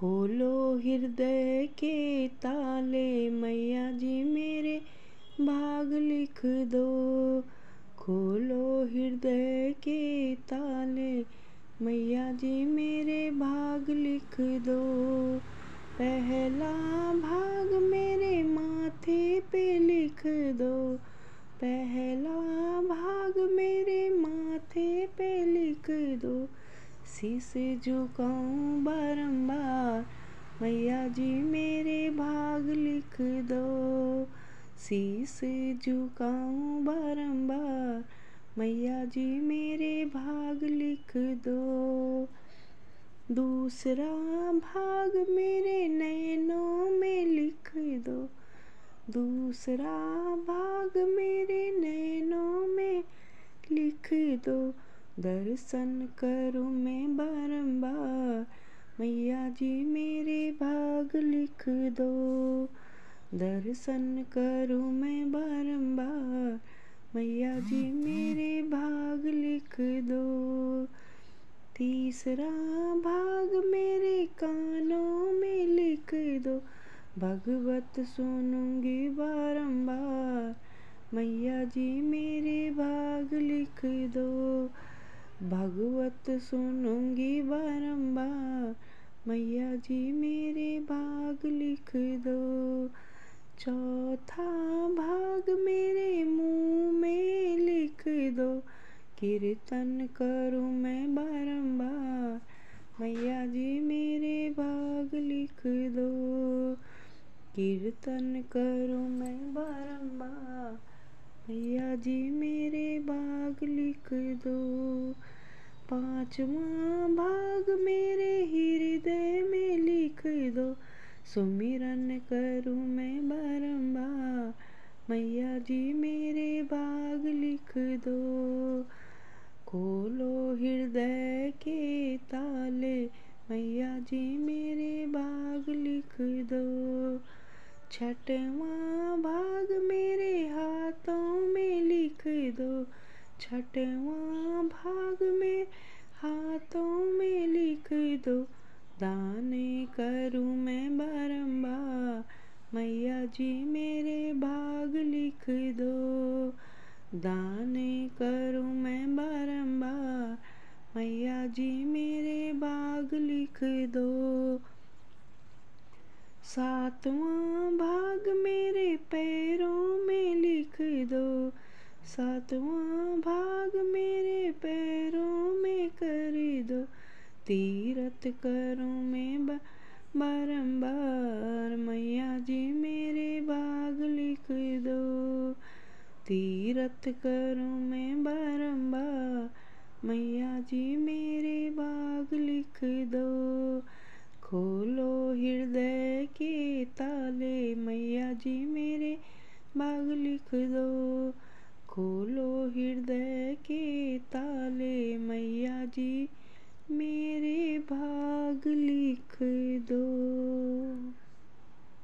खोलो हृदय के ताले, मैया जी मेरे, भाग लिख दो। खोलो हृदय के ताले, मैया जी मेरे, भाग लिख दो। पहला भाग मेरे माथे पे लिख दो। पहला भाग मेरे माथे पे लिख दो। शीश झुकाऊं बारंबार। मैया जी मेरे भाग लिख दो। शीश झुकाऊं बारंबार। मैया जी मेरे भाग लिख दो। दूसरा भाग मेरे नैनों में लिख दो। दूसरा भाग मेरे नैनों में लिख दो। दर्शन करूँ मैं बारंबार मैया जी मेरे भाग लिख दो। दर्शन करूँ मैं बारंबार मैया जी मेरे भाग लिख दो। तीसरा भाग मेरे कानों में लिख दो। भगवत सुनूँगी बारंबार मैया जी मेरे भाग लिख दो। भगवत सुनूँगी बारंबार मैया जी मेरे भाग लिख दो। चौथा भाग मेरे मुँह में लिख दो। कीर्तन करूँ मैं बारंबार मैया जी मेरे भाग लिख दो। कीर्तन करूँ मैं बारंबार मैया जी मेरे भाग लिख दो। पांचवा भाग मेरे हृदय में लिख दो। सुमिरन करूँ मैं बारंबार मैया जी मेरे भाग लिख दो। खोलो हृदय के ताले, मैया जी मेरे भाग लिख दो। छठवा भाग मेरे हाथों में लिख दो। छठवा भाग में हाथों में लिख दो, दाने करूँ मैं बारंबार मैया जी मेरे भाग लिख दो, दाने करूँ मैं बारंबार मैया जी मेरे भाग लिख दो। सातवां भाग मेरे पैरों सातवां भाग मेरे पैरों में कर दो। तीरथ करूँ मैं बारंबार मैया जी मेरे भाग लिख दो। तीरथ करूँ मैं बारंबार मैया जी मेरे भाग लिख दो। खोलो हृदय के ताले मैया जी मेरे बाग लिख दो। मेरे भाग लिख दो।